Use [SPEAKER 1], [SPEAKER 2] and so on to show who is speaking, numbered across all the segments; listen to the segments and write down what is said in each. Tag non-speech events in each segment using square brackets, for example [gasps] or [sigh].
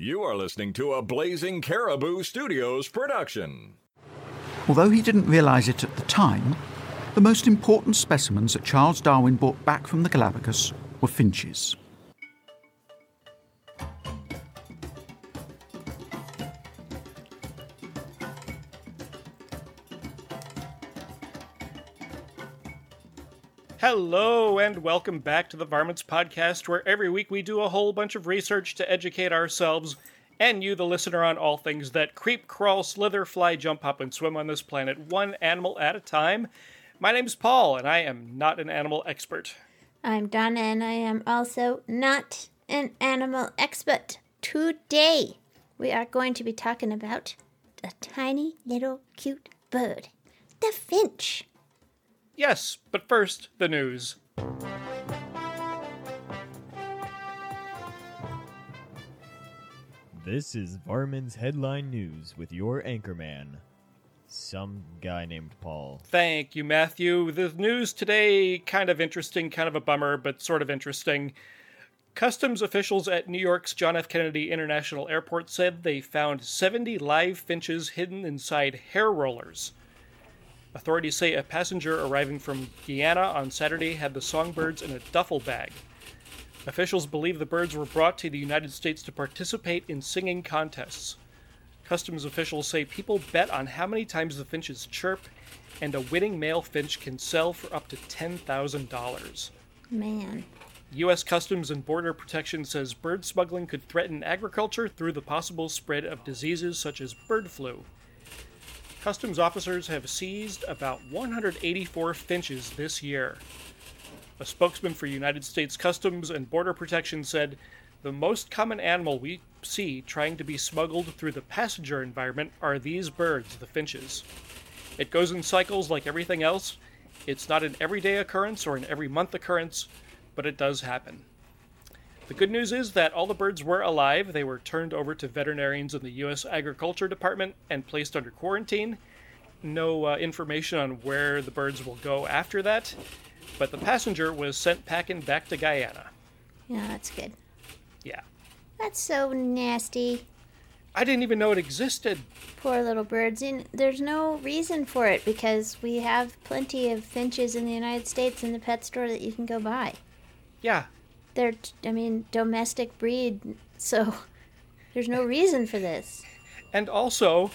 [SPEAKER 1] You are listening to a Blazing Caribou Studios production.
[SPEAKER 2] Although he didn't realise it at the time, the most important specimens that Charles Darwin brought back from the Galapagos were finches.
[SPEAKER 3] Hello, and welcome back to the Varmints Podcast, where every week we do a whole bunch of research to educate ourselves and you, the listener, on all things that creep, crawl, slither, fly, jump, hop, and swim on this planet, one animal at a time. My name's Paul, and I am not an animal expert.
[SPEAKER 4] I'm Donna, and I am also not an animal expert. Today, we are going to be talking about a tiny little cute bird, the finch.
[SPEAKER 3] Yes, but first, the news.
[SPEAKER 5] This is Varmints Headline News with your anchorman, some guy named Paul.
[SPEAKER 3] Thank you, Matthew. The news today, kind of interesting, kind of a bummer, but sort of interesting. Customs officials at New York's John F. Kennedy International Airport said they found 70 live finches hidden inside hair rollers. Authorities say a passenger arriving from Guyana on Saturday had the songbirds in a duffel bag. Officials believe the birds were brought to the United States to participate in singing contests. Customs officials say people bet on how many times the finches chirp, and a winning male finch can sell for up to $10,000.
[SPEAKER 4] Man.
[SPEAKER 3] U.S. Customs and Border Protection says bird smuggling could threaten agriculture through the possible spread of diseases such as bird flu. Customs officers have seized about 184 finches this year. A spokesman for United States Customs and Border Protection said the most common animal we see trying to be smuggled through the passenger environment are these birds, the finches. It goes in cycles like everything else. It's not an everyday occurrence or an every month occurrence, but it does happen. The good news is that all the birds were alive. They were turned over to veterinarians in the U.S. Agriculture Department and placed under quarantine. No uh, information on where the birds will go after that, but the passenger was sent packing back to Guyana.
[SPEAKER 4] Yeah, that's good.
[SPEAKER 3] Yeah.
[SPEAKER 4] That's so nasty.
[SPEAKER 3] I didn't even know it existed.
[SPEAKER 4] Poor little birds. And there's no reason for it because we have plenty of finches in the United States in the pet store that you can go buy.
[SPEAKER 3] Yeah.
[SPEAKER 4] They're, I mean, domestic breed, so [laughs] there's no reason for this.
[SPEAKER 3] And also,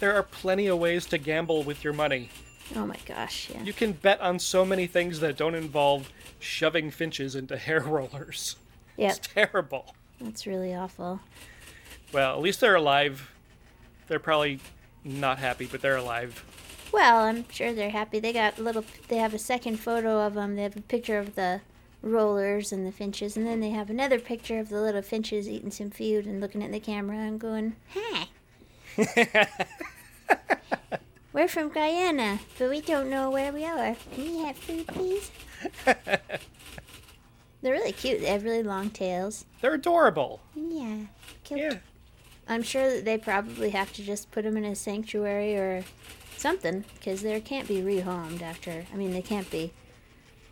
[SPEAKER 3] there are plenty of ways to gamble with your money.
[SPEAKER 4] Oh my gosh, yeah.
[SPEAKER 3] You can bet on so many things that don't involve shoving finches into [laughs] hair rollers.
[SPEAKER 4] Yep,
[SPEAKER 3] It's terrible.
[SPEAKER 4] that's really awful.
[SPEAKER 3] Well, at least they're alive. They're probably not happy, but they're alive.
[SPEAKER 4] Well, I'm sure they're happy. They got a little. They have a second photo of them. They have a picture of the rollers and the finches, and then they have another picture of the little finches eating some food and looking at the camera and going, "Hi." [laughs] We're from Guyana, but we don't know where we are. Can we have food, please? [laughs] They're really cute. They have really long tails.
[SPEAKER 3] They're adorable.
[SPEAKER 4] Yeah, cute.
[SPEAKER 3] Yeah.
[SPEAKER 4] I'm sure that they probably have to just put them in a sanctuary or something because they can't be rehomed after. I mean, they can't be.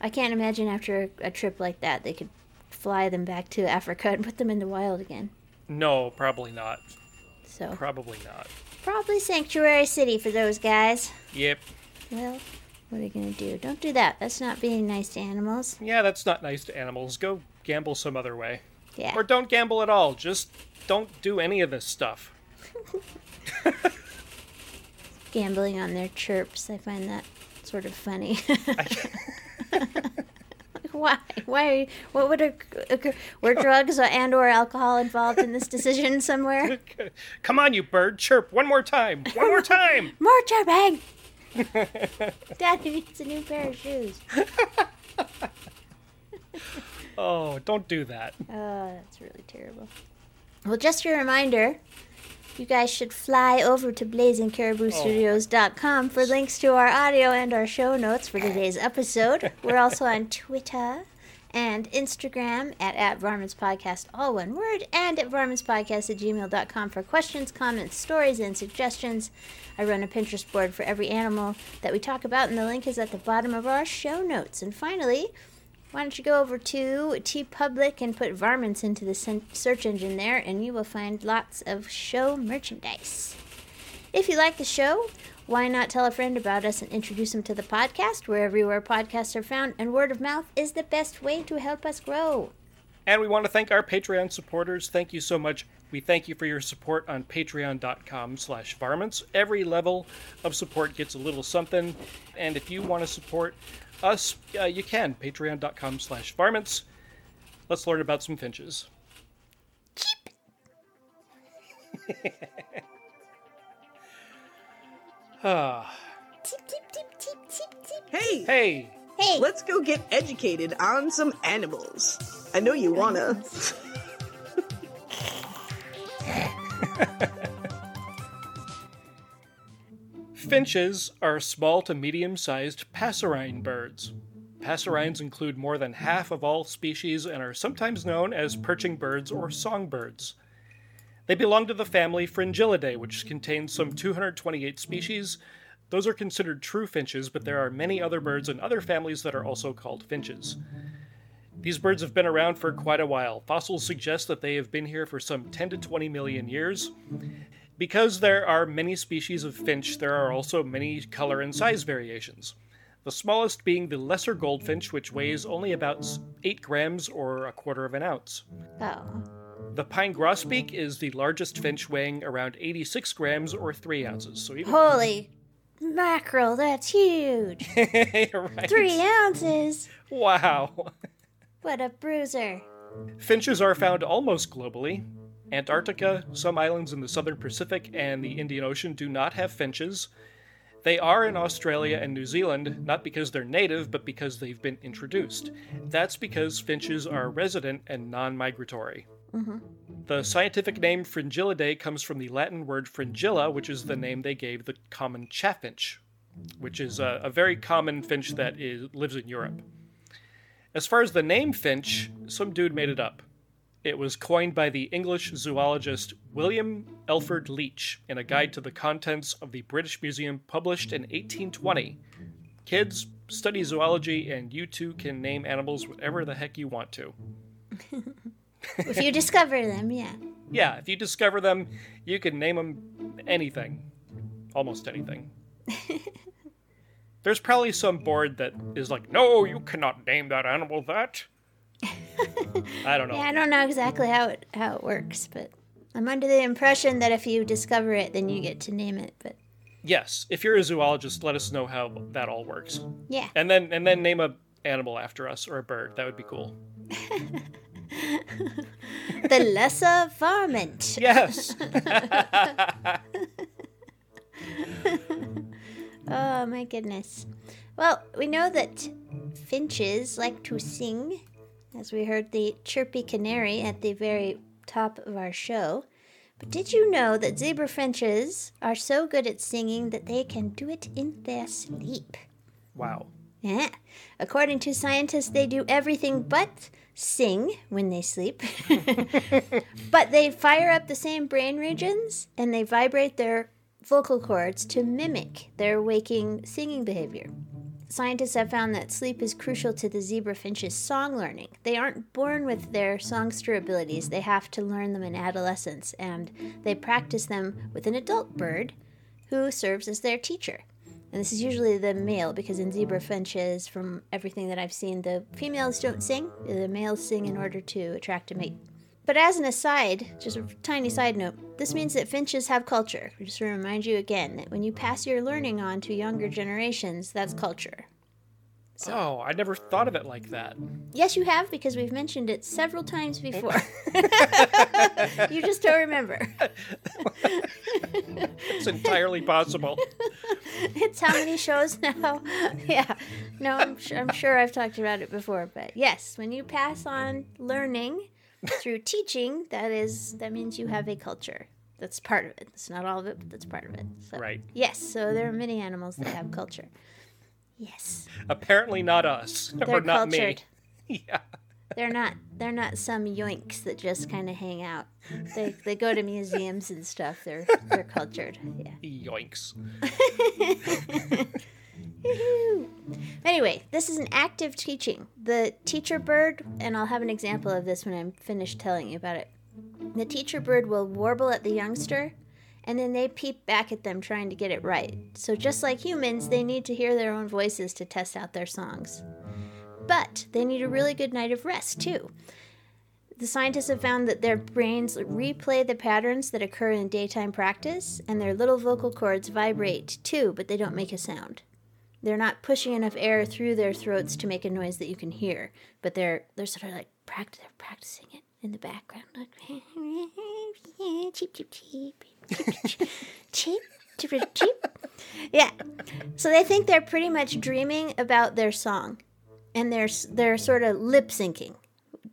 [SPEAKER 4] I can't imagine after a, a trip like that they could fly them back to Africa and put them in the wild again.
[SPEAKER 3] No, probably not.
[SPEAKER 4] So
[SPEAKER 3] Probably not.
[SPEAKER 4] probably sanctuary city for those guys.
[SPEAKER 3] Yep.
[SPEAKER 4] Well, what are you gonna do? Don't do that. That's not being nice to animals.
[SPEAKER 3] Yeah, that's not nice to animals. Go gamble some other way.
[SPEAKER 4] Yeah.
[SPEAKER 3] Or don't gamble at all. Just don't do any of this stuff. [laughs]
[SPEAKER 4] Gambling on their chirps. I find that sort of funny. [laughs] [laughs] [laughs] Why? Why? What would occur? Were drugs and or alcohol involved in this decision somewhere? [laughs]
[SPEAKER 3] Come on, you bird. Chirp one more time. One more time. [laughs]
[SPEAKER 4] More chirping! Daddy needs a new pair of shoes.
[SPEAKER 3] Oh, don't do that.
[SPEAKER 4] Oh, that's really terrible. Well, just a reminder you guys should fly over to blazingcariboustudios.com for links to our audio and our show notes for today's episode. We're also on Twitter and Instagram at, at Varmints Podcast, all one word, and at varmintspodcast at gmail.com for questions, comments, stories, and suggestions. I run a Pinterest board for every animal that we talk about, and the link is at the bottom of our show notes. And finally, why don't you go over to TeePublic and put varmints into the search engine there, and you will find lots of show merchandise. If you like the show, why not tell a friend about us and introduce them to the podcast wherever your podcasts are found? And word of mouth is the best way to help us grow.
[SPEAKER 3] And we want to thank our Patreon supporters. Thank you so much. We thank you for your support on patreon.com slash varmints. Every level of support gets a little something. And if you want to support us, uh, you can. Patreon.com slash varmints. Let's learn about some finches. ah,
[SPEAKER 4] Tip, tip, tip, tip, tip, tip.
[SPEAKER 6] Hey,
[SPEAKER 3] hey,
[SPEAKER 4] Hey,
[SPEAKER 6] let's go get educated on some animals. I know you wanna.
[SPEAKER 3] Finches are small to medium sized passerine birds. Passerines include more than half of all species and are sometimes known as perching birds or songbirds. They belong to the family Fringillidae, which contains some 228 species. Those are considered true finches, but there are many other birds in other families that are also called finches. These birds have been around for quite a while. Fossils suggest that they have been here for some 10 to 20 million years. Because there are many species of finch, there are also many color and size variations. The smallest being the lesser goldfinch, which weighs only about 8 grams or a quarter of an ounce.
[SPEAKER 4] oh,
[SPEAKER 3] The pine grosbeak is the largest finch, weighing around 86 grams or 3 ounces. So even
[SPEAKER 4] holy mackerel, that's huge. [laughs]
[SPEAKER 3] right.
[SPEAKER 4] Three ounces.
[SPEAKER 3] Wow. [laughs]
[SPEAKER 4] What a bruiser.
[SPEAKER 3] Finches are found almost globally. Antarctica, some islands in the southern Pacific, and the Indian Ocean do not have finches. They are in Australia and New Zealand, not because they're native, but because they've been introduced. That's because finches are resident and non migratory. Mm-hmm. The scientific name Fringillidae comes from the Latin word fringilla, which is the name they gave the common chaffinch, which is a, a very common finch that is, lives in Europe. As far as the name finch, some dude made it up. It was coined by the English zoologist William Elford Leach in a guide to the contents of the British Museum published in 1820. Kids, study zoology, and you too can name animals whatever the heck you want to.
[SPEAKER 4] If you discover them, yeah. [laughs]
[SPEAKER 3] Yeah, if you discover them, you can name them anything. Almost anything. [laughs] There's probably some board that is like, no, you cannot name that animal that. [laughs] I don't know.
[SPEAKER 4] Yeah, I don't know exactly how it how it works, but I'm under the impression that if you discover it, then you get to name it. But
[SPEAKER 3] Yes, if you're a zoologist, let us know how that all works.
[SPEAKER 4] yeah,
[SPEAKER 3] And then and then name a animal after us or a bird. That would be cool. [laughs]
[SPEAKER 4] the lesser varmint.
[SPEAKER 3] Yes. [laughs]
[SPEAKER 4] Oh my goodness. Well, we know that finches like to sing, as we heard the chirpy canary at the very top of our show. But did you know that zebra finches are so good at singing that they can do it in their sleep?
[SPEAKER 3] wow.
[SPEAKER 4] Yeah. According to scientists, they do everything but sing when they sleep. [laughs] [laughs] but they fire up the same brain regions and they vibrate their vocal cords to mimic their waking singing behavior. Scientists have found that sleep is crucial to the zebra finch's song learning. They aren't born with their songster abilities, they have to learn them in adolescence, and they practice them with an adult bird who serves as their teacher. And this is usually the male because in zebra finches, from everything that I've seen, the females don't sing. The males sing in order to attract a mate. But as an aside, just a tiny side note, this means that finches have culture. Just to remind you again that when you pass your learning on to younger generations, that's culture.
[SPEAKER 3] Oh, I never thought of it like that.
[SPEAKER 4] Yes, you have because we've mentioned it several times before. [laughs] [laughs] you just don't remember. [laughs]
[SPEAKER 3] It's entirely possible.
[SPEAKER 4] it's how many shows now? yeah. No, I'm sure, I'm sure I've talked about it before, but yes, when you pass on learning through teaching, that is that means you have a culture. That's part of it. It's not all of it, but that's part of it. So,
[SPEAKER 3] Right.
[SPEAKER 4] Yes. So there are many animals that have culture. Yes.
[SPEAKER 3] Apparently not us. [laughs]
[SPEAKER 4] They're
[SPEAKER 3] or not
[SPEAKER 4] cultured.
[SPEAKER 3] me. [laughs] Yeah.
[SPEAKER 4] They're not. They're not some yoinks that just kind of hang out. They they go to museums and stuff. They're they're cultured. Yeah.
[SPEAKER 3] Yoinks. [laughs]
[SPEAKER 4] Anyway, this is an active teaching. The teacher bird, and I'll have an example of this when I'm finished telling you about it. The teacher bird will warble at the youngster, and then they peep back at them trying to get it right. So, just like humans, they need to hear their own voices to test out their songs. But they need a really good night of rest, too. The scientists have found that their brains replay the patterns that occur in daytime practice, and their little vocal cords vibrate too, but they don't make a sound. They're not pushing enough air through their throats to make a noise that you can hear, but they're they're sort of like practice, they're practicing it in the background, like [laughs] cheep cheep cheep cheep cheep cheep cheep. Yeah, so they think they're pretty much dreaming about their song, and they're they're sort of lip syncing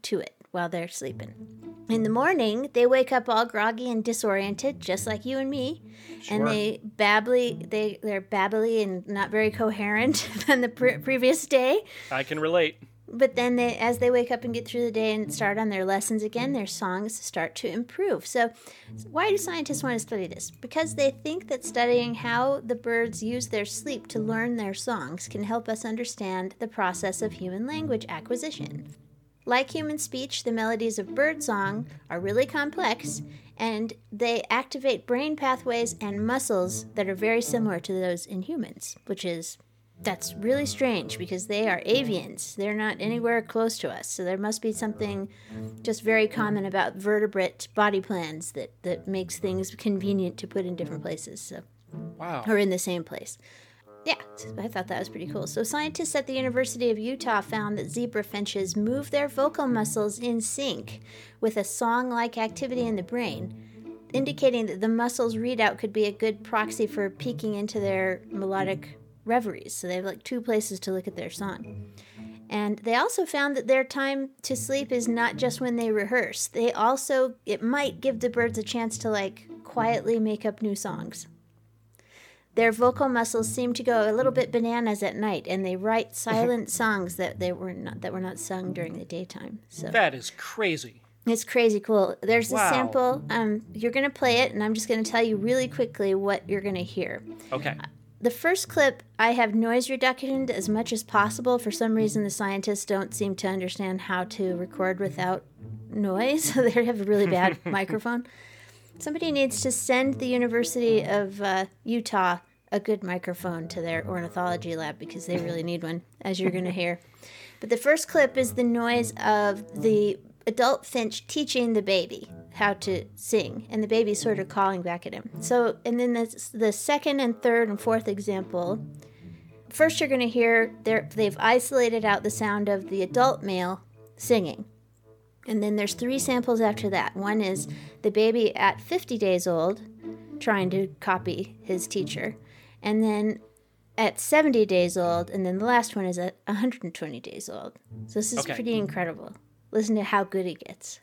[SPEAKER 4] to it while they're sleeping. In the morning, they wake up all groggy and disoriented, just like you and me, sure. and they babbly. They they're babbly and not very coherent [laughs] than the pre- previous day.
[SPEAKER 3] I can relate.
[SPEAKER 4] But then, they, as they wake up and get through the day and start on their lessons again, their songs start to improve. So, why do scientists want to study this? Because they think that studying how the birds use their sleep to learn their songs can help us understand the process of human language acquisition. Like human speech, the melodies of birdsong are really complex and they activate brain pathways and muscles that are very similar to those in humans, which is that's really strange because they are avians. They're not anywhere close to us. So there must be something just very common about vertebrate body plans that, that makes things convenient to put in different places. So
[SPEAKER 3] Wow.
[SPEAKER 4] or in the same place. Yeah, I thought that was pretty cool. So, scientists at the University of Utah found that zebra finches move their vocal muscles in sync with a song like activity in the brain, indicating that the muscles readout could be a good proxy for peeking into their melodic reveries. So, they have like two places to look at their song. And they also found that their time to sleep is not just when they rehearse. They also, it might give the birds a chance to like quietly make up new songs. Their vocal muscles seem to go a little bit bananas at night, and they write [laughs] silent songs that they were not that were not sung during the daytime. So
[SPEAKER 3] That is crazy.
[SPEAKER 4] it's crazy cool. There's a sample. Um, you're gonna play it, and I'm just gonna tell you really quickly what you're gonna hear.
[SPEAKER 3] Okay.
[SPEAKER 4] The first clip, I have noise reduction as much as possible. For some reason, the scientists don't seem to understand how to record without noise. [laughs] they have a really bad [laughs] microphone. Somebody needs to send the University of uh, Utah a good microphone to their ornithology lab because they really need one, as you're going to hear. But the first clip is the noise of the adult finch teaching the baby how to sing, and the baby sort of calling back at him. So, and then the, the second and third and fourth example. First, you're going to hear they've isolated out the sound of the adult male singing. And then there's three samples after that. One is the baby at 50 days old trying to copy his teacher. And then at 70 days old. And then the last one is at 120 days old. So this is
[SPEAKER 3] Okay.
[SPEAKER 4] pretty incredible. Listen to how good it gets.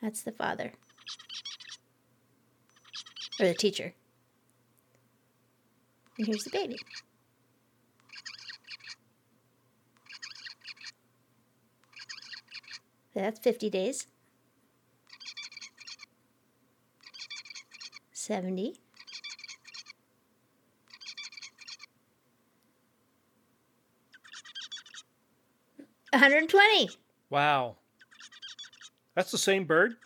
[SPEAKER 4] That's the father. Or the teacher. And here's the baby. That's 50 days. 70. 120.
[SPEAKER 3] Wow. That's the same bird?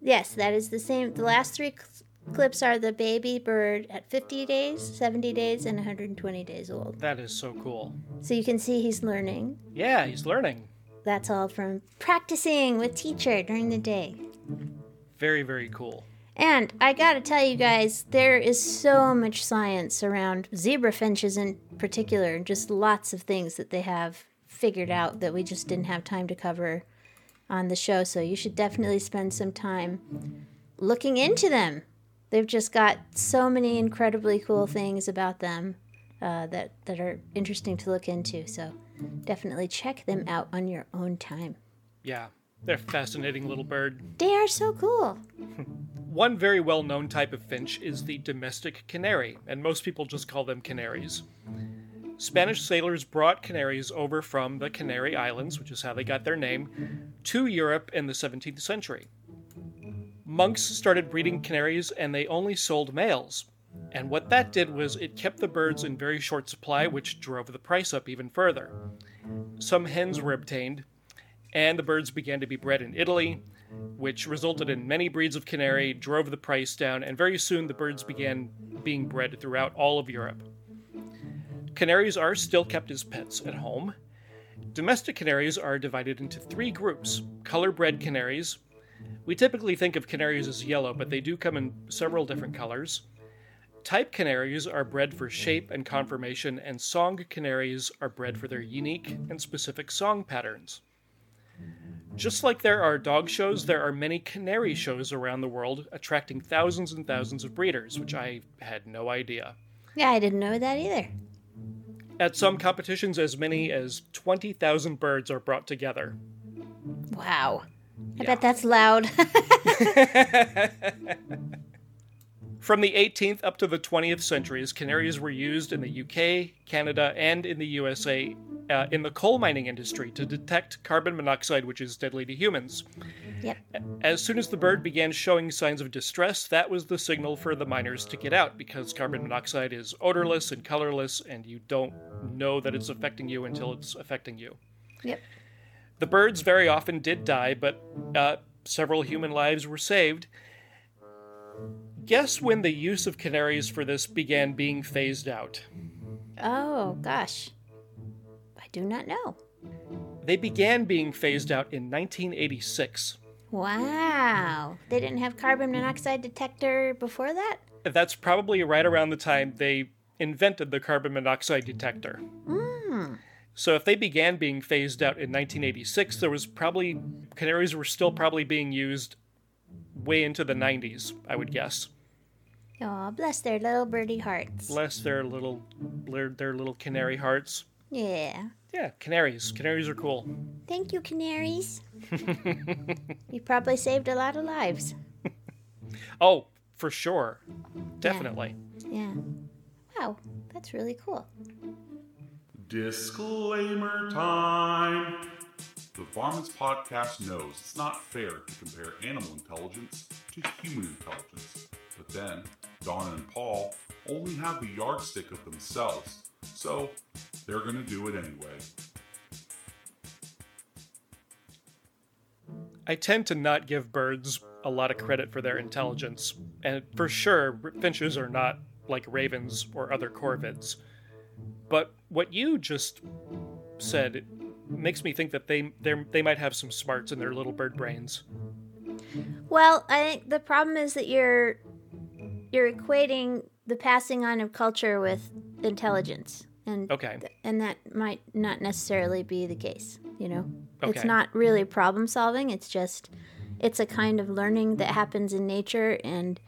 [SPEAKER 4] Yes, that is the same. The last three cl- clips are the baby bird at 50 days, 70 days, and 120 days old.
[SPEAKER 3] That is so cool.
[SPEAKER 4] So you can see he's learning.
[SPEAKER 3] Yeah, he's learning.
[SPEAKER 4] That's all from practicing with teacher during the day.
[SPEAKER 3] Very, very cool.
[SPEAKER 4] And I gotta tell you guys, there is so much science around zebra finches in particular, and just lots of things that they have figured out that we just didn't have time to cover on the show. So you should definitely spend some time looking into them. They've just got so many incredibly cool things about them uh, that that are interesting to look into. So definitely check them out on your own time.
[SPEAKER 3] Yeah, they're a fascinating little bird.
[SPEAKER 4] They are so cool. [laughs]
[SPEAKER 3] One very well known type of finch is the domestic canary, and most people just call them canaries. Spanish sailors brought canaries over from the Canary Islands, which is how they got their name, to Europe in the 17th century. Monks started breeding canaries and they only sold males. And what that did was it kept the birds in very short supply, which drove the price up even further. Some hens were obtained, and the birds began to be bred in Italy, which resulted in many breeds of canary, drove the price down, and very soon the birds began being bred throughout all of Europe. Canaries are still kept as pets at home. Domestic canaries are divided into three groups color bred canaries. We typically think of canaries as yellow, but they do come in several different colors. Type canaries are bred for shape and conformation, and song canaries are bred for their unique and specific song patterns. Just like there are dog shows, there are many canary shows around the world, attracting thousands and thousands of breeders, which I had no idea.
[SPEAKER 4] Yeah, I didn't know that either.
[SPEAKER 3] At some competitions, as many as 20,000 birds are brought together.
[SPEAKER 4] Wow. I bet that's loud. [laughs] [laughs]
[SPEAKER 3] From the 18th up to the 20th centuries, canaries were used in the UK, Canada, and in the USA uh, in the coal mining industry to detect carbon monoxide, which is deadly to humans.
[SPEAKER 4] yep.
[SPEAKER 3] As soon as the bird began showing signs of distress, that was the signal for the miners to get out because carbon monoxide is odorless and colorless, and you don't know that it's affecting you until it's affecting you.
[SPEAKER 4] Yep.
[SPEAKER 3] The birds very often did die, but uh, several human lives were saved. Guess when the use of canaries for this began being phased out?
[SPEAKER 4] Oh, gosh. I do not know.
[SPEAKER 3] They began being phased out in 1986.
[SPEAKER 4] Wow. They didn't have carbon monoxide detector before that?
[SPEAKER 3] That's probably right around the time they invented the carbon monoxide detector. Hmm. So if they began being phased out in 1986, there was probably canaries were still probably being used way into the 90s, I would guess.
[SPEAKER 4] Oh, bless their little birdie hearts.
[SPEAKER 3] Bless their little their, their little canary hearts.
[SPEAKER 4] Yeah.
[SPEAKER 3] Yeah, canaries. Canaries are cool.
[SPEAKER 4] Thank you, canaries. [laughs] you probably saved a lot of lives. [laughs]
[SPEAKER 3] Oh, for sure. Definitely.
[SPEAKER 4] Yeah. Yeah. Wow, that's really cool.
[SPEAKER 7] Disclaimer time. The Varmints podcast knows it's not fair to compare animal intelligence to human intelligence. But then, Donna and Paul only have the yardstick of themselves, so they're gonna do it anyway.
[SPEAKER 3] I tend to not give birds a lot of credit for their intelligence, and for sure, finches are not like ravens or other corvids. But what you just said makes me think that they they they might have some smarts in their little bird brains.
[SPEAKER 4] Well, I think the problem is that you're you're equating the passing on of culture with intelligence. And
[SPEAKER 3] Okay.
[SPEAKER 4] and that might not necessarily be the case, you know. It's not really problem solving, it's just it's a kind of learning that happens in nature and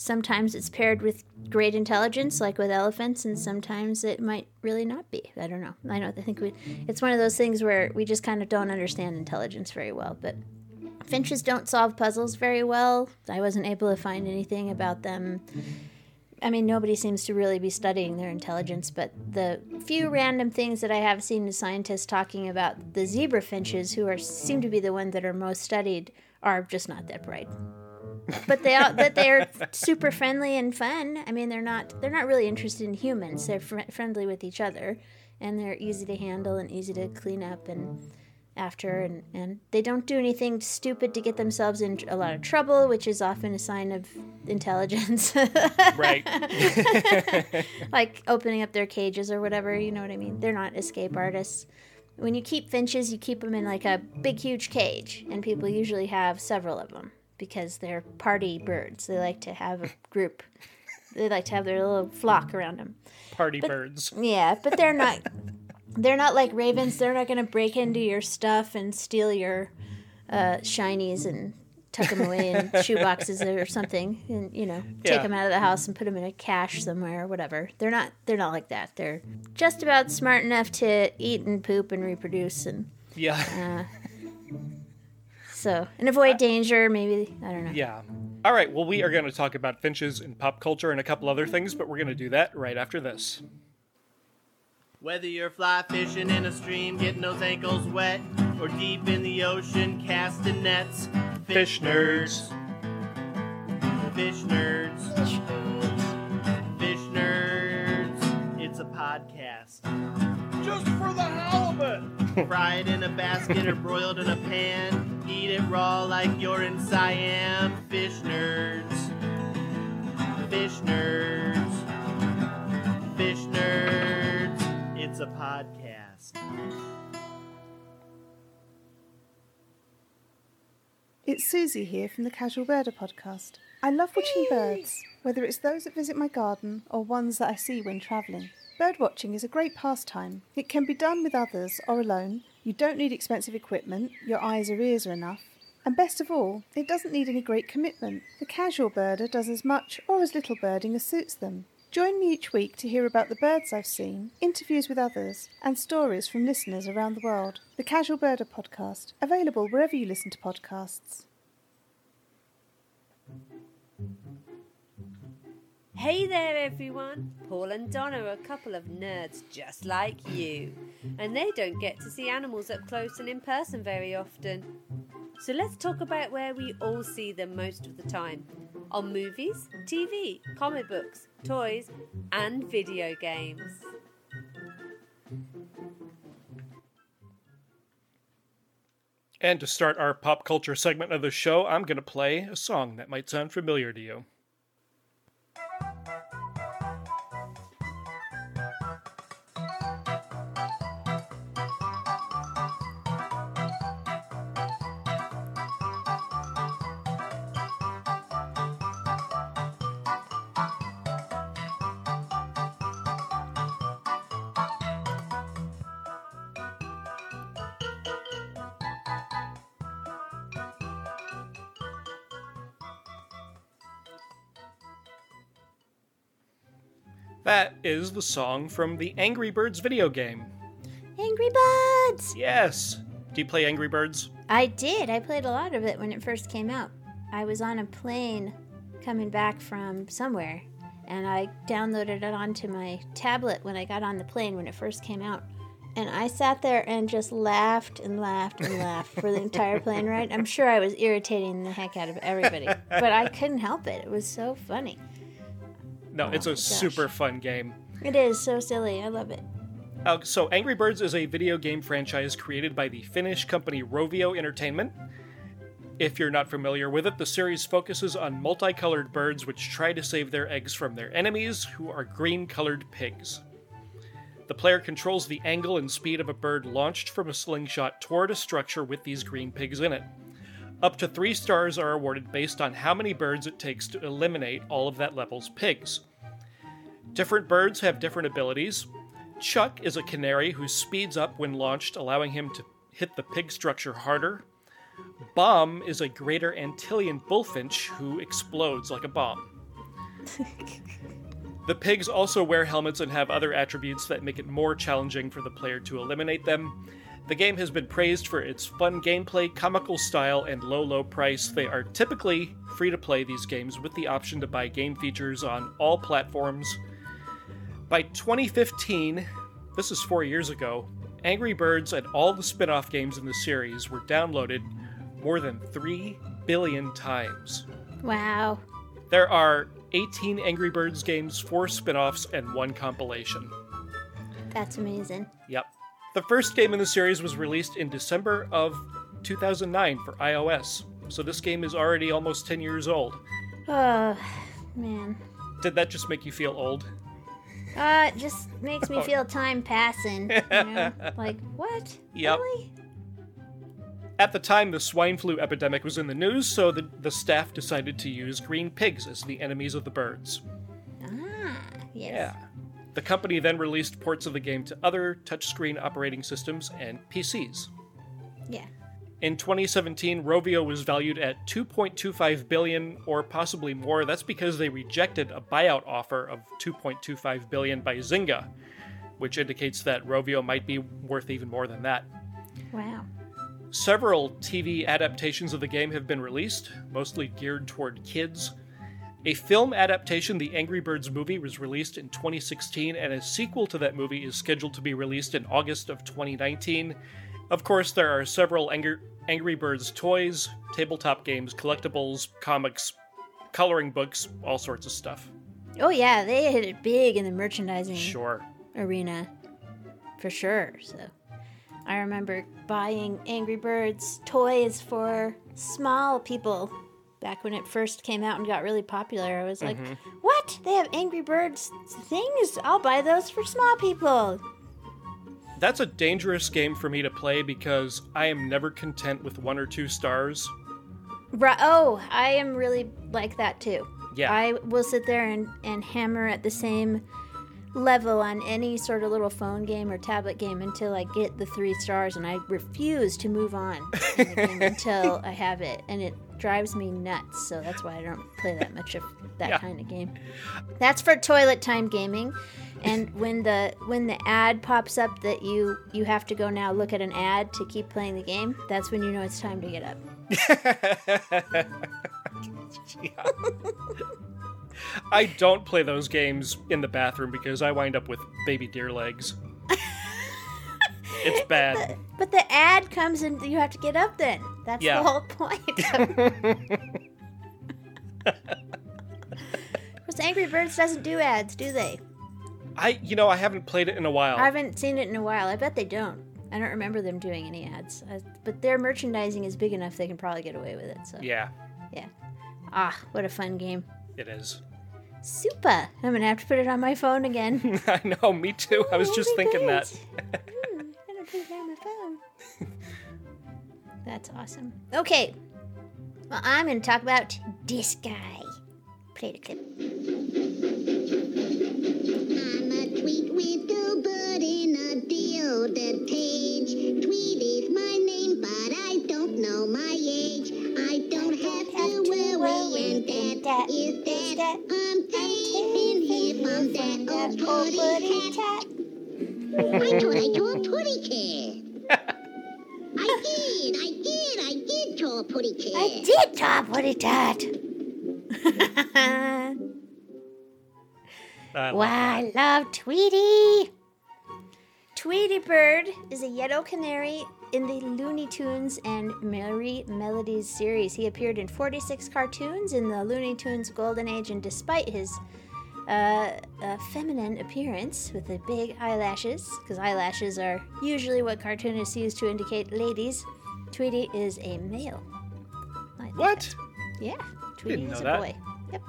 [SPEAKER 4] sometimes it's paired with great intelligence like with elephants and sometimes it might really not be. I don't know. I don't I think we it's one of those things where we just kind of don't understand intelligence very well, but finches don't solve puzzles very well. I wasn't able to find anything about them. I mean, nobody seems to really be studying their intelligence, but the few random things that I have seen the scientists talking about the zebra finches, who are seem to be the ones that are most studied, are just not that bright. But they are that they're super friendly and fun. I mean, they're not they're not really interested in humans. They're fr- friendly with each other, and they're easy to handle and easy to clean up and after and, and they don't do anything stupid to get themselves in a lot of trouble which is often a sign of intelligence
[SPEAKER 3] Right. [laughs]
[SPEAKER 4] like opening up their cages or whatever you know what i mean they're not escape artists when you keep finches you keep them in like a big huge cage and people usually have several of them because they're party birds they like to have a group they like to have their little flock around them
[SPEAKER 3] Party birds.
[SPEAKER 4] yeah, but they're not. They're not like ravens. They're not going to break into your stuff and steal your uh, shinies and tuck them away in [laughs] shoe boxes or something, and you know, take
[SPEAKER 3] Yeah.
[SPEAKER 4] them out of the house and put them in a cache somewhere or whatever. They're not. They're not like that. They're just about smart enough to eat and poop and reproduce and
[SPEAKER 3] Yeah.
[SPEAKER 4] So and avoid uh, danger. Maybe I don't know.
[SPEAKER 3] Yeah. All right. Well, we are going to talk about finches and pop culture and a couple other things, but we're going to do that right after this.
[SPEAKER 8] Whether you're fly fishing in a stream, getting those ankles wet, or deep in the ocean casting nets,
[SPEAKER 3] Fish nerds.
[SPEAKER 8] Fish nerds. Fish nerds. It's a podcast.
[SPEAKER 3] Just for the halibut.
[SPEAKER 8] Fry it in a basket or broiled in a pan. Eat it raw like you're in Siam. Fish nerds. Fish nerds. Fish nerds. It's a podcast.
[SPEAKER 9] It's Susie here from the Casual Birder podcast. I love watching birds, whether it's those that visit my garden or ones that I see when travelling. Bird watching is a great pastime. It can be done with others or alone. You don't need expensive equipment, your eyes or ears are enough. And best of all, it doesn't need any great commitment. The casual birder does as much or as little birding as suits them. Join me each week to hear about the birds I've seen, interviews with others, and stories from listeners around the world. The Casual Birder Podcast, available wherever you listen to podcasts.
[SPEAKER 10] Hey there, everyone! Paul and Donna are a couple of nerds just like you, and they don't get to see animals up close and in person very often. So let's talk about where we all see them most of the time on movies, TV, comic books, toys, and video games.
[SPEAKER 3] And to start our pop culture segment of the show, I'm going to play a song that might sound familiar to you. Is the song from the Angry Birds video game.
[SPEAKER 4] Angry Birds!
[SPEAKER 3] Yes. Do you play Angry Birds?
[SPEAKER 4] I did. I played a lot of it when it first came out. I was on a plane coming back from somewhere, and I downloaded it onto my tablet when I got on the plane when it first came out. And I sat there and just laughed and laughed and laughed for the entire [laughs] plane ride. I'm sure I was irritating the heck out of everybody, but I couldn't help it. It was so funny.
[SPEAKER 3] No, it's a
[SPEAKER 4] oh, gosh.
[SPEAKER 3] super fun game.
[SPEAKER 4] It is so silly. I love it.
[SPEAKER 3] Uh, so, Angry Birds is a video game franchise created by the Finnish company Rovio Entertainment. If you're not familiar with it, the series focuses on multicolored birds which try to save their eggs from their enemies, who are green colored pigs. The player controls the angle and speed of a bird launched from a slingshot toward a structure with these green pigs in it. Up to three stars are awarded based on how many birds it takes to eliminate all of that level's pigs. Different birds have different abilities. Chuck is a canary who speeds up when launched, allowing him to hit the pig structure harder. Bomb is a greater Antillean bullfinch who explodes like a bomb. [laughs] the pigs also wear helmets and have other attributes that make it more challenging for the player to eliminate them. The game has been praised for its fun gameplay, comical style, and low, low price. They are typically free to play these games with the option to buy game features on all platforms. By 2015, this is four years ago, Angry Birds and all the spin off games in the series were downloaded more than 3 billion times.
[SPEAKER 4] Wow.
[SPEAKER 3] There are 18 Angry Birds games, 4 spin offs, and 1 compilation.
[SPEAKER 4] That's amazing.
[SPEAKER 3] Yep. The first game in the series was released in December of 2009 for iOS, so this game is already almost 10 years old.
[SPEAKER 4] Oh, man.
[SPEAKER 3] Did that just make you feel old?
[SPEAKER 4] Uh, it just makes me
[SPEAKER 3] Oh.
[SPEAKER 4] feel time passing. You know? [laughs] like, what?
[SPEAKER 3] Yep.
[SPEAKER 4] Really?
[SPEAKER 3] At the time, the swine flu epidemic was in the news, so the, the staff decided to use green pigs as the enemies of the birds.
[SPEAKER 4] Ah, yes.
[SPEAKER 3] Yeah. The company then released ports of the game to other touchscreen operating systems and PCs.
[SPEAKER 4] Yeah.
[SPEAKER 3] In 2017, Rovio was valued at 2.25 billion or possibly more. That's because they rejected a buyout offer of 2.25 billion by Zynga, which indicates that Rovio might be worth even more than that.
[SPEAKER 4] Wow.
[SPEAKER 3] Several TV adaptations of the game have been released, mostly geared toward kids. A film adaptation, the Angry Birds movie, was released in 2016, and a sequel to that movie is scheduled to be released in August of 2019. Of course, there are several Angry, Angry Birds toys, tabletop games, collectibles, comics, coloring books, all sorts of stuff.
[SPEAKER 4] Oh yeah, they hit it big in the merchandising
[SPEAKER 3] Sure.
[SPEAKER 4] arena, for sure. So, I remember buying Angry Birds toys for small people back when it first came out and got really popular. I was like,
[SPEAKER 3] Mhm.
[SPEAKER 4] "What? They have Angry Birds things? I'll buy those for small people."
[SPEAKER 3] That's a dangerous game for me to play because I am never content with one or two stars.
[SPEAKER 4] Right. Oh, I am really like that too.
[SPEAKER 3] Yeah.
[SPEAKER 4] I will sit there and, and hammer at the same level on any sort of little phone game or tablet game until I get the three stars, and I refuse to move on in the game [laughs] until I have it, and it drives me nuts. So that's why I don't play that much of that
[SPEAKER 3] Yeah.
[SPEAKER 4] kind of game. That's for toilet time gaming. And when the when the ad pops up that you you have to go now look at an ad to keep playing the game, that's when you know it's time to get up. [laughs]
[SPEAKER 3] I don't play those games in the bathroom because I wind up with baby deer legs. it's [laughs] bad.
[SPEAKER 4] But the ad comes and you have to get up then. That's
[SPEAKER 3] Yeah.
[SPEAKER 4] the whole point. Because [laughs] Angry Birds doesn't do ads, do they?
[SPEAKER 3] I, you know, I haven't played it in a while.
[SPEAKER 4] I haven't seen it in a while. I bet they don't. I don't remember them doing any ads. Uh, but their merchandising is big enough they can probably get away with it. So
[SPEAKER 3] Yeah,
[SPEAKER 4] yeah. Ah, what a fun game.
[SPEAKER 3] it is.
[SPEAKER 4] Super. I'm gonna have to put it on my phone again. [laughs]
[SPEAKER 3] I know, me too. I was
[SPEAKER 4] Oh,
[SPEAKER 3] just thinking
[SPEAKER 4] God.
[SPEAKER 3] that.
[SPEAKER 4] I'm gonna put it on my phone. [laughs] That's awesome. Okay. Well, I'm gonna talk about this guy. Play the clip.
[SPEAKER 11] A deoded cage. Tweet is my name, but I don't know my age. I don't have to worry, and that is that. I'm taking here from that old putty cat. I thought I saw a putty cat. I did, I did, I did saw a putty cat.
[SPEAKER 4] I did top what it tat.
[SPEAKER 3] I
[SPEAKER 4] Wow, I love Tweety. Tweety Bird is a yellow canary in the Looney Tunes and Merrie Melodies series. He appeared in 46 cartoons in the Looney Tunes Golden Age, and despite his uh, uh, feminine appearance with the big eyelashes, because eyelashes are usually what cartoonists use to indicate ladies, Tweety is a male.
[SPEAKER 3] What?
[SPEAKER 4] yeah, Tweety is a
[SPEAKER 3] that.
[SPEAKER 4] boy. Yep.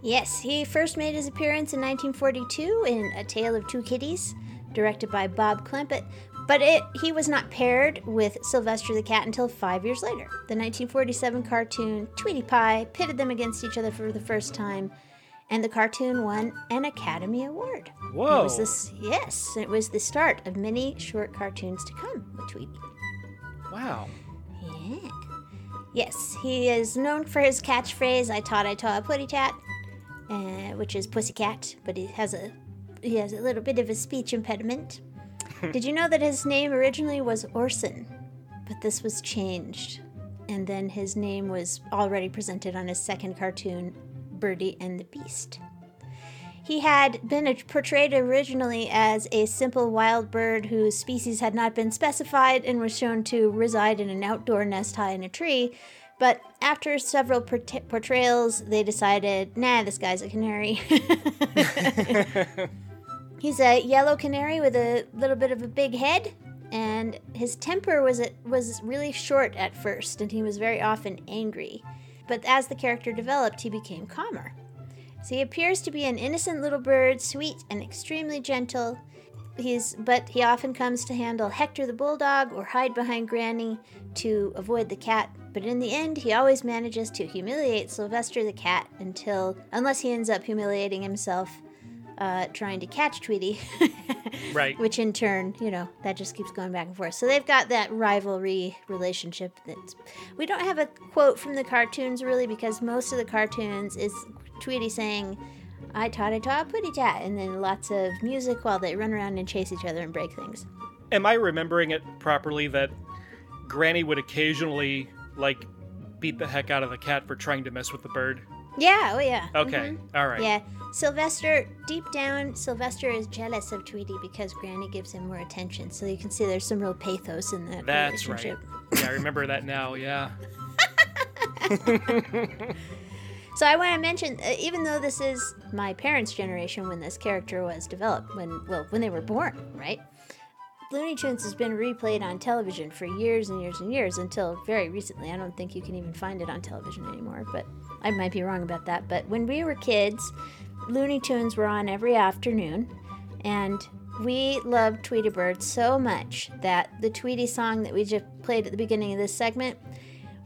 [SPEAKER 4] Yes, he first made his appearance in 1942 in A Tale of Two Kitties, directed by Bob Clampett, but it he was not paired with Sylvester the Cat until five years later. The 1947 cartoon Tweety Pie pitted them against each other for the first time, and the cartoon won an Academy Award. It
[SPEAKER 3] Whoa.
[SPEAKER 4] was this, yes, it was the start of many short cartoons to come with Tweety.
[SPEAKER 3] Wow.
[SPEAKER 4] Yeah. Yes, he is known for his catchphrase "I taught I taught a putty tat," uh, which is pussycat, but he has a he has a little bit of a speech impediment. [laughs] Did you know that his name originally was Orson, but this was changed, and then his name was already presented on his second cartoon, Birdy and the Beast. He had been portrayed originally as a simple wild bird whose species had not been specified and was shown to reside in an outdoor nest high in a tree. But after several portrayals, they decided, nah, this guy's a canary. [laughs] [laughs] He's a yellow canary with a little bit of a big head, and his temper was was really short at first, and he was very often angry. But as the character developed, he became calmer. So he appears to be an innocent little bird, sweet and extremely gentle. He's but he often comes to handle Hector the bulldog or hide behind Granny to avoid the cat. But in the end, he always manages to humiliate Sylvester the cat until unless he ends up humiliating himself uh, trying to catch Tweety. [laughs]
[SPEAKER 3] Right.
[SPEAKER 4] Which in turn, you know, that just keeps going back and forth. So they've got that rivalry relationship. That's we don't have a quote from the cartoons really because most of the cartoons is Tweety saying, "I taught I taught putty tat," and then lots of music while they run around and chase each other and break things.
[SPEAKER 3] Am I remembering it properly that Granny would occasionally, like, beat the heck out of the cat for trying to mess with the bird?
[SPEAKER 4] Yeah, oh yeah.
[SPEAKER 3] Okay,
[SPEAKER 4] Mhm.
[SPEAKER 3] all right.
[SPEAKER 4] Yeah. Sylvester, deep down, Sylvester is jealous of Tweety because Granny gives him more attention. So you can see there's some real pathos in that
[SPEAKER 3] That's right. Yeah, I remember that now. Yeah. [laughs]
[SPEAKER 4] So I want to mention, uh, even though this is my parents' generation when this character was developed, when well, when they were born, right? Looney Tunes has been replayed on television for years and years and years until very recently. I don't think you can even find it on television anymore, but I might be wrong about that. But when we were kids, Looney Tunes were on every afternoon, and we loved Tweety Bird so much that the Tweety song that we just played at the beginning of this segment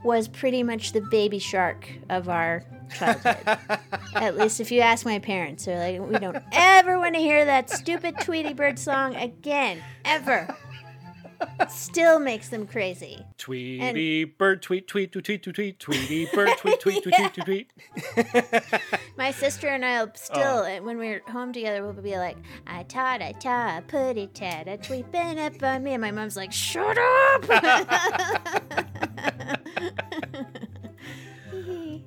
[SPEAKER 4] was pretty much the baby shark of our childhood. [laughs] At least if you ask my parents, they're like, we don't ever want to hear that stupid Tweety Bird song again, ever. Still makes them crazy.
[SPEAKER 3] Tweety bird, tweet, tweet, tweet, tweet, tweet, tweet, Tweety bird, tweet, tweet, tweet, tweet, tweet, tweet. [laughs]
[SPEAKER 4] My sister and I'll still, uh, when we're home together, we'll be like, I taught, I taught, putty tat, a tweet been up on me. And my mom's like, shut up! [laughs]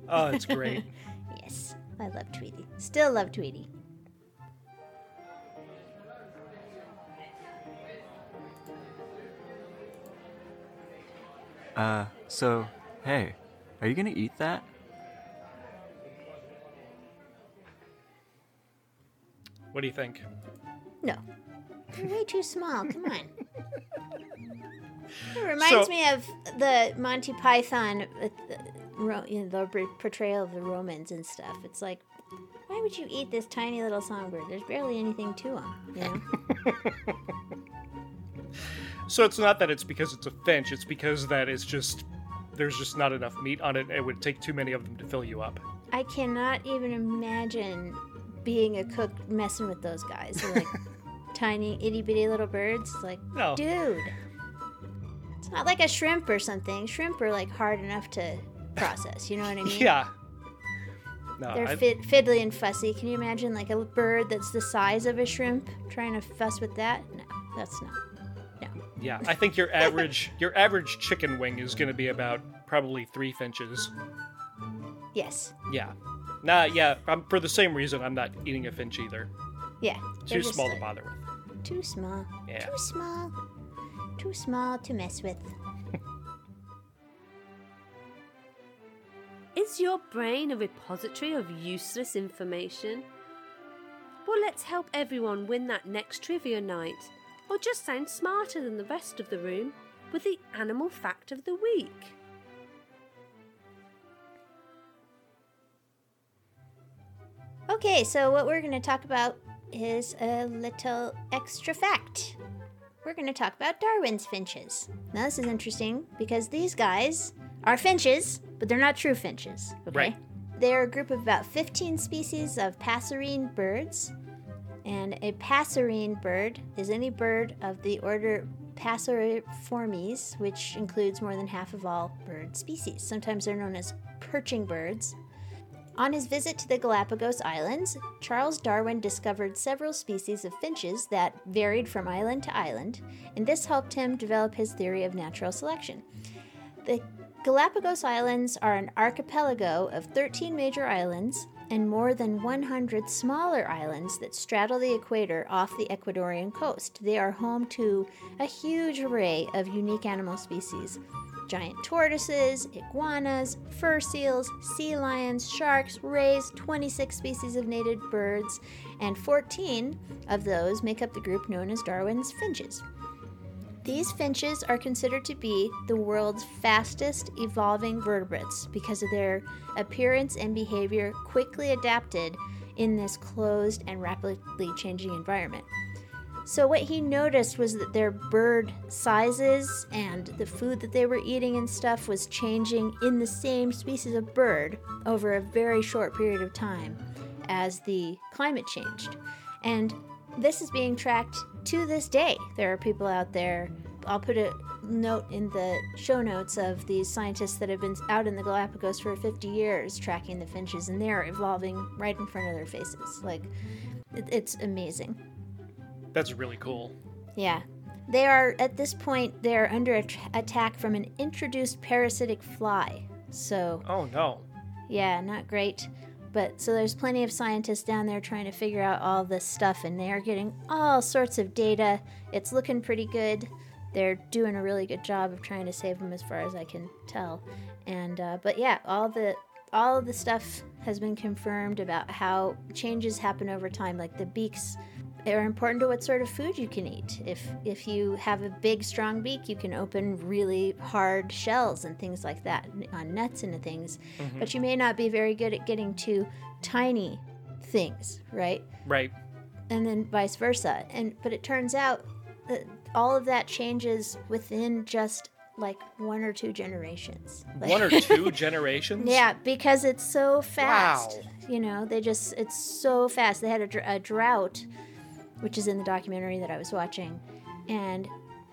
[SPEAKER 3] Oh, it's great. [laughs]
[SPEAKER 4] yes, I love Tweety. Still love Tweety.
[SPEAKER 12] Uh, so, hey, are you gonna eat that?
[SPEAKER 3] What do you think?
[SPEAKER 4] No. They're way too small. Come on. [laughs] It reminds
[SPEAKER 3] So-
[SPEAKER 4] me of the Monty Python, uh, uh, ro- you know, the re- portrayal of the Romans and stuff. It's like, why would you eat this tiny little songbird? There's barely anything to him, you know? [laughs]
[SPEAKER 3] So it's not that it's because it's a finch, it's because that it's just there's just not enough meat on it. It would take too many of them to fill you up.
[SPEAKER 4] I cannot even imagine being a cook messing with those guys. They're like [laughs] tiny, itty bitty little birds. It's like,
[SPEAKER 3] No.
[SPEAKER 4] dude. It's not like a shrimp or something. Shrimp are like hard enough to process. You know what I mean?
[SPEAKER 3] Yeah. No,
[SPEAKER 4] They're
[SPEAKER 3] I-
[SPEAKER 4] fit, fiddly and fussy. Can you imagine like a bird that's the size of a shrimp trying to fuss with that? No, that's not.
[SPEAKER 3] Yeah. I think your average [laughs] your average chicken wing is going to be about probably three finches.
[SPEAKER 4] Yes.
[SPEAKER 3] Yeah. Nah, yeah. Um, for the same reason, I'm not eating a finch either.
[SPEAKER 4] Yeah.
[SPEAKER 3] Too small to bother with.
[SPEAKER 4] Too small.
[SPEAKER 3] Yeah.
[SPEAKER 4] Too small. Too small to mess with. [laughs]
[SPEAKER 10] Is your brain a repository of useless information? Well, let's help everyone win that next trivia night, or just sound smarter than the rest of the room with the animal fact of the week.
[SPEAKER 4] Okay, so what we're going to talk about is a little extra fact. We're going to talk about Darwin's finches. Now, this is interesting because these guys are finches, but they're not true finches. Okay?
[SPEAKER 3] Right.
[SPEAKER 4] They're a group of about 15 species of passerine birds. And a passerine bird is any bird of the order Passeriformes, which includes more than half of all bird species. Sometimes they're known as perching birds. On his visit to the Galapagos Islands, Charles Darwin discovered several species of finches that varied from island to island, and this helped him develop his theory of natural selection. The Galapagos Islands are an archipelago of 13 major islands and more than 100 smaller islands that straddle the equator off the Ecuadorian coast. They are home to a huge array of unique animal species giant tortoises, iguanas, fur seals, sea lions, sharks, rays, 26 species of native birds, and 14 of those make up the group known as Darwin's finches. These finches are considered to be the world's fastest evolving vertebrates because of their appearance and behavior quickly adapted in this closed and rapidly changing environment. So, what he noticed was that their bird sizes and the food that they were eating and stuff was changing in the same species of bird over a very short period of time as the climate changed. And this is being tracked to this day. There are people out there, I'll put a note in the show notes of these scientists that have been out in the Galapagos for 50 years tracking the finches, and they're evolving right in front of their faces. Like, it's amazing.
[SPEAKER 3] That's really cool.
[SPEAKER 4] Yeah. They are, at this point, they're under at- attack from an introduced parasitic fly. So,
[SPEAKER 3] Oh no.
[SPEAKER 4] yeah, not great. But so there's plenty of scientists down there trying to figure out all this stuff, and they are getting all sorts of data. It's looking pretty good. They're doing a really good job of trying to save them, as far as I can tell. And uh, but yeah, all the all of the stuff has been confirmed about how changes happen over time, like the beaks are important to what sort of food you can eat. If if you have a big strong beak, you can open really hard shells and things like that on nuts and things.
[SPEAKER 3] Mhm.
[SPEAKER 4] But you may not be very good at getting to tiny things, right?
[SPEAKER 3] Right.
[SPEAKER 4] And then vice versa. And but it turns out that all of that changes within just like one or two generations. Like-
[SPEAKER 3] One or [laughs] two generations?
[SPEAKER 4] yeah, because it's so fast.
[SPEAKER 3] Wow.
[SPEAKER 4] You know, they just, it's so fast. They had a, dr- a drought, which is in the documentary that I was watching. And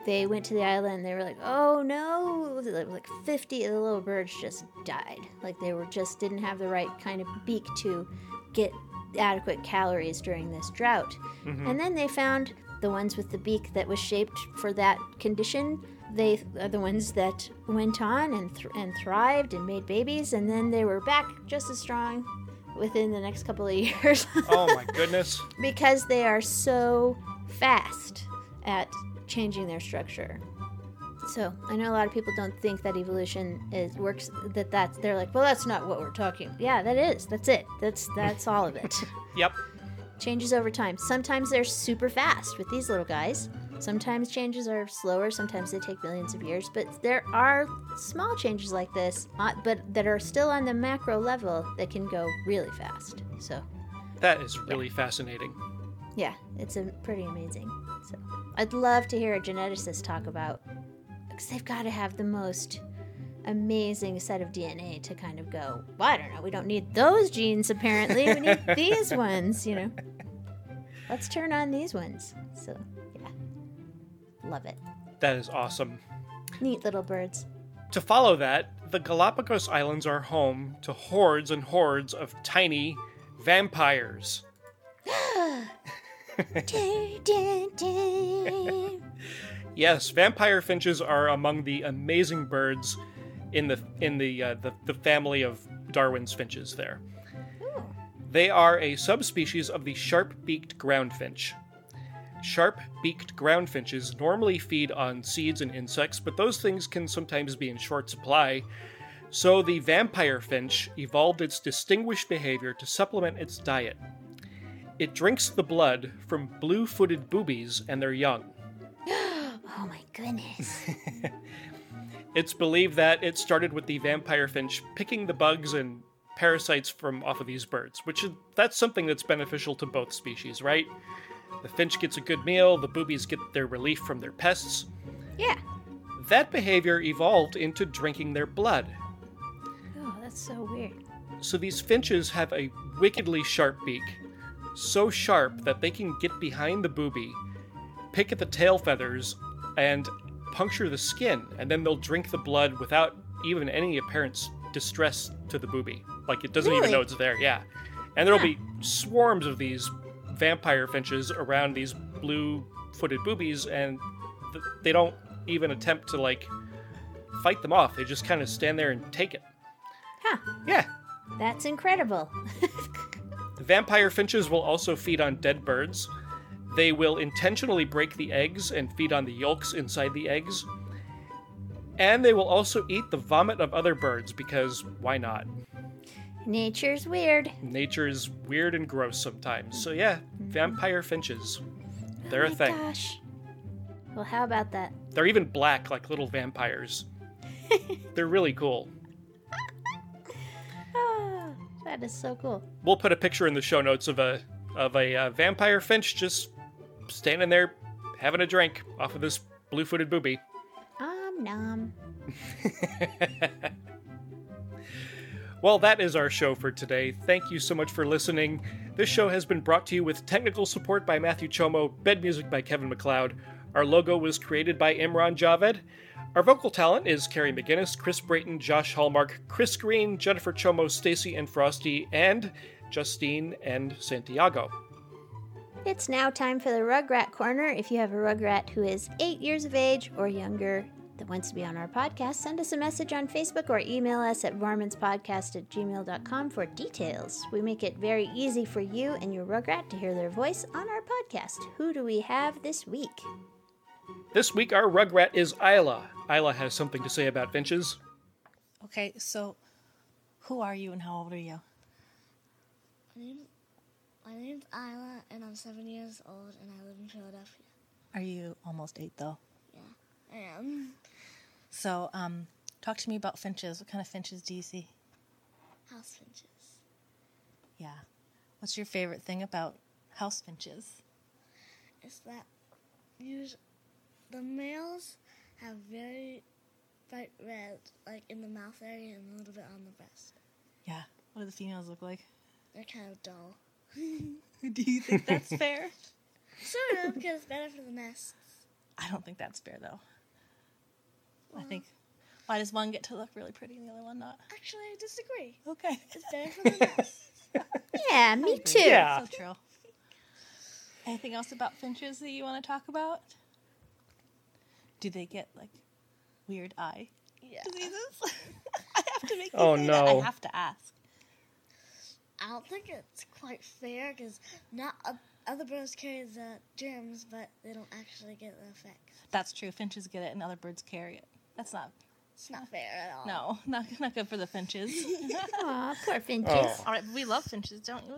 [SPEAKER 4] they went to the island and they were like, oh no. Like like 50 of the little birds just died. Like they were just didn't have the right kind of beak to get adequate calories during this drought.
[SPEAKER 3] Mhm.
[SPEAKER 4] And then they found the ones with the beak that was shaped for that condition. They are the ones that went on and, thr and thrived and made babies, and then they were back just as strong within the next couple of [laughs] years.
[SPEAKER 3] Oh my goodness. [laughs]
[SPEAKER 4] because they are so fast at changing their structure. So I know a lot of people don't think that evolution is works. That that's they're like, well, that's not what we're talking. Yeah, that is. That's it. That's that's all of it. [laughs]
[SPEAKER 3] Yep.
[SPEAKER 4] changes over time. Sometimes they're super fast with these little guys. Sometimes changes are slower. Sometimes they take millions of years. But there are small changes like this, uh, but that are still on the macro level that can go really fast. So
[SPEAKER 3] That is really fascinating.
[SPEAKER 4] yeah, it's a pretty amazing. So I'd love to hear a geneticist talk about because they've got to have the most amazing set of DNA to kind of go. Well, I don't know. We don't need those genes apparently. We need [laughs] these ones. You know. Let's turn on these ones. So yeah, love it.
[SPEAKER 3] That is awesome.
[SPEAKER 4] Neat little birds.
[SPEAKER 3] To follow that, the Galapagos Islands are home to hordes and hordes of tiny vampires. [gasps] Yes, vampire finches are among the amazing birds in the in the uh, the, the family of Darwin's finches. There, they are a subspecies of the sharp-beaked groundfinch. Sharp-beaked ground finches normally feed on seeds and insects, but those things can sometimes be in short supply. So the vampire finch evolved its distinguished behavior to supplement its diet. It drinks the blood from blue-footed boobies and their young. [gasps]
[SPEAKER 4] oh my goodness. [laughs]
[SPEAKER 3] It's believed that it started with the vampire finch picking the bugs and parasites from off of these birds, which is, that's something that's beneficial to both species, right? The finch gets a good meal, the boobies get their relief from their pests.
[SPEAKER 4] Yeah.
[SPEAKER 3] That behavior evolved into drinking their blood.
[SPEAKER 4] Oh, that's so weird.
[SPEAKER 3] So these finches have a wickedly sharp beak, so sharp that they can get behind the booby, pick at the tail feathers, and puncture the skin, and then they'll drink the blood without even any apparent distress to the booby. Like it doesn't even know it's there, yeah. And there'll be swarms of these vampire finches around these blue footed boobies, and th- they don't even attempt to, like, fight them off. They just kind of stand there and take it.
[SPEAKER 4] Huh.
[SPEAKER 3] Yeah.
[SPEAKER 4] That's incredible. [laughs]
[SPEAKER 3] Vampire finches will also feed on dead birds. They will intentionally break the eggs and feed on the yolks inside the eggs. And they will also eat the vomit of other birds because why not?
[SPEAKER 4] Nature's weird.
[SPEAKER 3] Nature is weird and gross sometimes. So, yeah, vampire finches. They're
[SPEAKER 4] oh
[SPEAKER 3] a
[SPEAKER 4] my
[SPEAKER 3] thing.
[SPEAKER 4] Gosh. Well, how about that?
[SPEAKER 3] They're even black like little vampires. [laughs] They're really cool. [laughs]
[SPEAKER 4] Ah, that is so cool.
[SPEAKER 3] We'll put a picture in the show notes of a of a uh, vampire finch just standing there having a drink off of this blue-footed booby.
[SPEAKER 4] Um, nom. [laughs]
[SPEAKER 3] Well, that is our show for today. Thank you so much for listening. This show has been brought to you with technical support by Matthew Chomo, bed music by Kevin MacLeod. Our logo was created by Imran Javed. Our vocal talent is Carrie McGinnis, Chris Brayton, Josh Hallmark, Chris Green, Jennifer Chomo, Stacy and Frosty, and Justine and Santiago.
[SPEAKER 4] It's now time for the Rugrat Corner. If you have a Rugrat who is eight years of age or younger, that wants to be on our podcast, send us a message on Facebook or email us at varmintspodcast at gmail.com for details. We make it very easy for you and your Rugrat to hear their voice on our podcast. Who do we have this week?
[SPEAKER 3] This week, our Rugrat is Isla. Isla has something to say about finches.
[SPEAKER 13] Okay, so who are you and how old are you?
[SPEAKER 14] My, name, my name's Isla, and I'm seven years old, and I live in Philadelphia.
[SPEAKER 13] Are you almost eight though?
[SPEAKER 14] Yeah, I am.
[SPEAKER 13] So, um, talk to me about finches. What kind of finches do you see?
[SPEAKER 14] House finches.
[SPEAKER 13] Yeah. What's your favorite thing about house finches?
[SPEAKER 14] Is that the males have very bright red, like in the mouth area and a little bit on the breast.
[SPEAKER 13] Yeah. What do the females look like?
[SPEAKER 14] They're kind of dull. [laughs]
[SPEAKER 13] do you think that's [laughs] fair?
[SPEAKER 14] Sort of, because it's better for the nests.
[SPEAKER 13] I don't think that's fair though. I think why does one get to look really pretty and the other one not?
[SPEAKER 14] Actually, I disagree.
[SPEAKER 13] Okay.
[SPEAKER 14] It's better for the nests. [laughs]
[SPEAKER 4] Yeah, me too.
[SPEAKER 3] Yeah.
[SPEAKER 13] So true. Anything else about finches that you want to talk about? Do they get like weird eye
[SPEAKER 14] Yeah.
[SPEAKER 13] diseases? [laughs] I have to make you
[SPEAKER 3] Oh,
[SPEAKER 13] say that.
[SPEAKER 3] no.
[SPEAKER 13] I have to ask.
[SPEAKER 14] I don't think it's quite fair because not uh, other birds carry the germs, but they don't actually get the effects.
[SPEAKER 13] That's true. Finches get it and other birds carry it. That's not
[SPEAKER 14] It's not fair at all.
[SPEAKER 13] no, [laughs] not not good for the finches. [laughs]
[SPEAKER 4] Aw, poor oh. finches.
[SPEAKER 3] Oh.
[SPEAKER 13] All right, we love finches, don't we?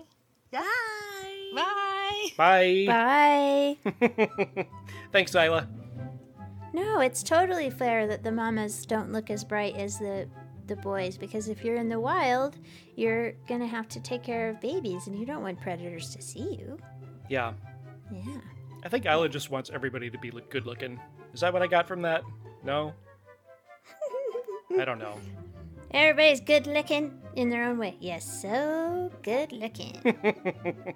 [SPEAKER 14] Bye.
[SPEAKER 13] Bye.
[SPEAKER 3] Bye.
[SPEAKER 4] Bye. [laughs]
[SPEAKER 3] Thanks, Isla.
[SPEAKER 4] No, it's totally fair that the mamas don't look as bright as the the boys because if you're in the wild, you're gonna have to take care of babies, and you don't want predators to see you.
[SPEAKER 3] Yeah.
[SPEAKER 4] Yeah.
[SPEAKER 3] I think Isla just wants everybody to be look- good looking. Is that what I got from that? No? I don't know. [laughs]
[SPEAKER 4] Everybody's good looking in their own way. Yes, so good looking. [laughs]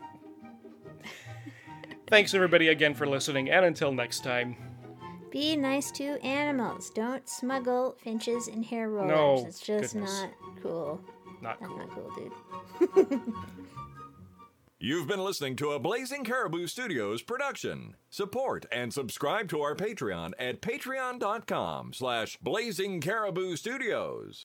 [SPEAKER 3] Thanks, everybody, again for listening, and until next time.
[SPEAKER 4] Be nice to animals. Don't smuggle finches and hair rollers.
[SPEAKER 3] No,
[SPEAKER 4] it's just
[SPEAKER 3] goodness.
[SPEAKER 4] not cool.
[SPEAKER 3] Not
[SPEAKER 4] That's
[SPEAKER 3] cool.
[SPEAKER 4] not cool, dude. [laughs]
[SPEAKER 1] You've been listening to a Blazing Caribou Studios production. Support and subscribe to our Patreon at patreon.com slash Blazing Caribou Studios.